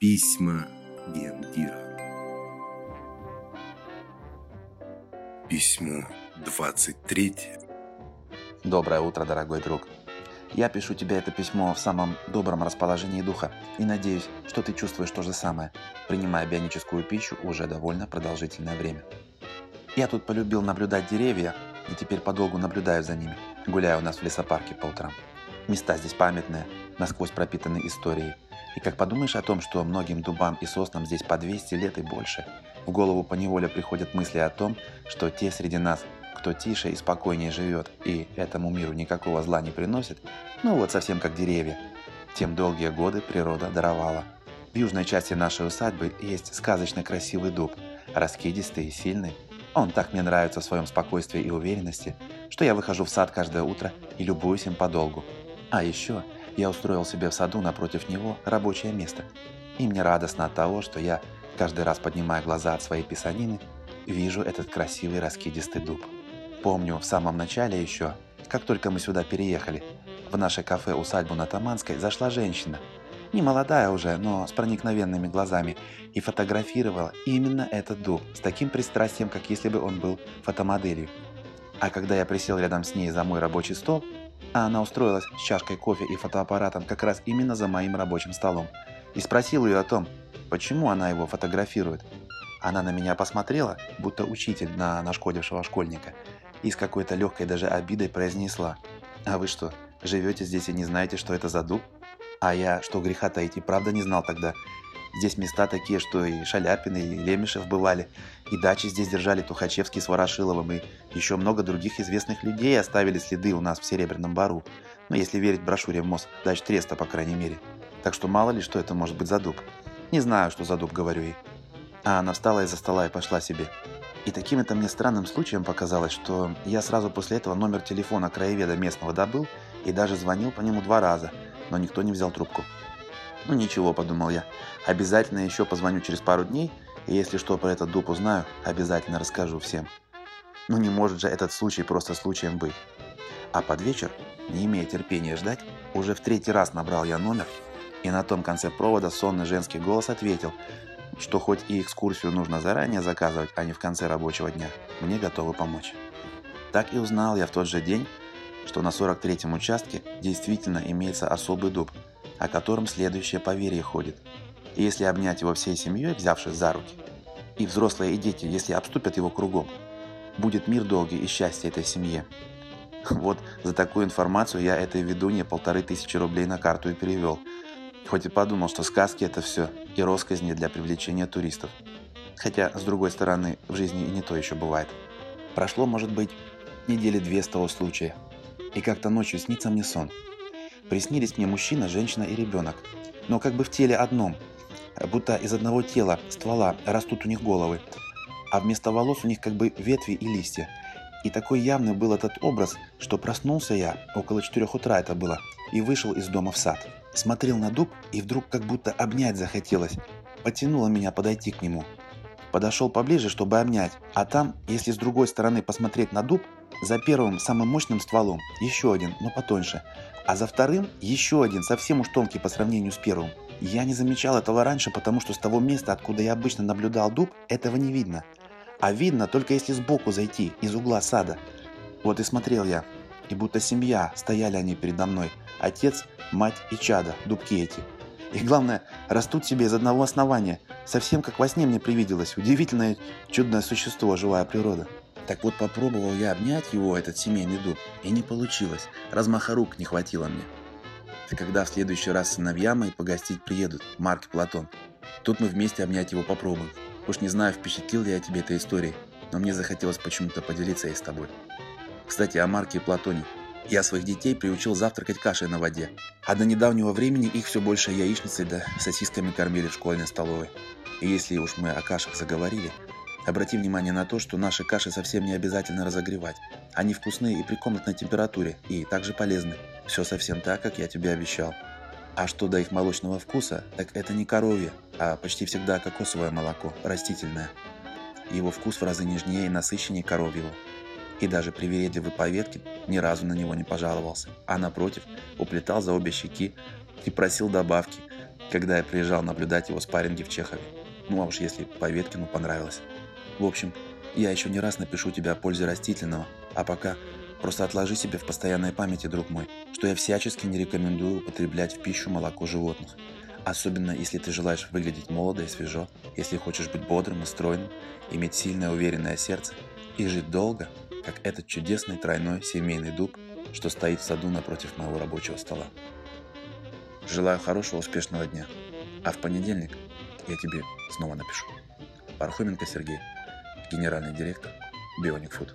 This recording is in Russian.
Письма Гендира. Письмо 23. Доброе утро, дорогой друг. Я пишу тебе это письмо в самом добром расположении духа и надеюсь, что ты чувствуешь то же самое, принимая бионическую пищу уже довольно продолжительное время. Я тут полюбил наблюдать деревья и теперь подолгу наблюдаю за ними, гуляя у нас в лесопарке по утрам. Места здесь памятные, насквозь пропитаны историей – и как подумаешь о том, что многим дубам и соснам здесь по 200 лет и больше, в голову поневоле приходят мысли о том, что те среди нас, кто тише и спокойнее живет и этому миру никакого зла не приносит, ну вот совсем как деревья, тем долгие годы природа даровала. В южной части нашей усадьбы есть сказочно красивый дуб, раскидистый и сильный. Он так мне нравится в своем спокойствии и уверенности, что я выхожу в сад каждое утро и любуюсь им подолгу. А еще я устроил себе в саду напротив него рабочее место. И мне радостно от того, что я, каждый раз поднимая глаза от своей писанины, вижу этот красивый раскидистый дуб. Помню, в самом начале еще, как только мы сюда переехали, в наше кафе-усадьбу на Таманской зашла женщина. Не молодая уже, но с проникновенными глазами, и фотографировала именно этот дуб с таким пристрастием, как если бы он был фотомоделью. А когда я присел рядом с ней за мой рабочий стол, а она устроилась с чашкой кофе и фотоаппаратом как раз именно за моим рабочим столом. И спросил ее о том, почему она его фотографирует. Она на меня посмотрела, будто учитель на нашкодившего школьника, и с какой-то легкой даже обидой произнесла. «А вы что, живете здесь и не знаете, что это за дуб?» А я, что греха таить, и правда не знал тогда. Здесь места такие, что и Шаляпины, и Лемешев бывали, и дачи здесь держали Тухачевский с Ворошиловым, и еще много других известных людей оставили следы у нас в Серебряном Бару. Ну, если верить брошюре МОЗ, дач Треста, по крайней мере. Так что мало ли, что это может быть за дуб. Не знаю, что за дуб, говорю ей. А она встала из-за стола и пошла себе. И таким это мне странным случаем показалось, что я сразу после этого номер телефона краеведа местного добыл и даже звонил по нему два раза, но никто не взял трубку. Ну ничего, подумал я, обязательно еще позвоню через пару дней, и если что про этот дуб узнаю, обязательно расскажу всем. Ну не может же этот случай просто случаем быть. А под вечер, не имея терпения ждать, уже в третий раз набрал я номер, и на том конце провода сонный женский голос ответил, что хоть и экскурсию нужно заранее заказывать, а не в конце рабочего дня, мне готовы помочь. Так и узнал я в тот же день, что на 43-м участке действительно имеется особый дуб – о котором следующее поверье ходит. И если обнять его всей семьей, взявшись за руки, и взрослые и дети, если обступят его кругом, будет мир долгий и счастье этой семье. Вот за такую информацию я этой ведунье полторы тысячи рублей на карту и перевел. Хоть и подумал, что сказки это все и росказни для привлечения туристов. Хотя, с другой стороны, в жизни и не то еще бывает. Прошло, может быть, недели две с того случая. И как-то ночью снится мне сон – Приснились мне мужчина, женщина и ребенок. Но как бы в теле одном. Будто из одного тела, ствола, растут у них головы. А вместо волос у них как бы ветви и листья. И такой явный был этот образ, что проснулся я, около четырех утра это было, и вышел из дома в сад. Смотрел на дуб, и вдруг как будто обнять захотелось. Потянуло меня подойти к нему. Подошел поближе, чтобы обнять, а там, если с другой стороны посмотреть на дуб, за первым, самым мощным стволом, еще один, но потоньше, а за вторым еще один, совсем уж тонкий по сравнению с первым. Я не замечал этого раньше, потому что с того места, откуда я обычно наблюдал дуб, этого не видно. А видно только если сбоку зайти, из угла сада. Вот и смотрел я. И будто семья, стояли они передо мной. Отец, мать и чада, дубки эти. И главное, растут себе из одного основания. Совсем как во сне мне привиделось. Удивительное, чудное существо, живая природа. Так вот попробовал я обнять его, этот семейный дуб, и не получилось. Размаха рук не хватило мне. Это когда в следующий раз сыновья мои погостить приедут, Марк и Платон. Тут мы вместе обнять его попробуем. Уж не знаю, впечатлил ли я тебе этой историей, но мне захотелось почему-то поделиться ей с тобой. Кстати, о Марке и Платоне. Я своих детей приучил завтракать кашей на воде, а до недавнего времени их все больше яичницей да сосисками кормили в школьной столовой. И если уж мы о кашах заговорили, Обрати внимание на то, что наши каши совсем не обязательно разогревать. Они вкусные и при комнатной температуре, и также полезны. Все совсем так, как я тебе обещал. А что до их молочного вкуса, так это не коровье, а почти всегда кокосовое молоко, растительное. Его вкус в разы нежнее и насыщеннее коровьего. И даже привередливый поветкин ни разу на него не пожаловался, а напротив, уплетал за обе щеки и просил добавки, когда я приезжал наблюдать его спарринги в Чехове. Ну а уж если по Веткину понравилось. В общем, я еще не раз напишу тебе о пользе растительного, а пока просто отложи себе в постоянной памяти, друг мой, что я всячески не рекомендую употреблять в пищу молоко животных. Особенно, если ты желаешь выглядеть молодо и свежо, если хочешь быть бодрым и стройным, иметь сильное уверенное сердце и жить долго, как этот чудесный тройной семейный дуб, что стоит в саду напротив моего рабочего стола. Желаю хорошего, успешного дня. А в понедельник я тебе снова напишу. Пархоменко Сергей, генеральный директор Бионик Фуд.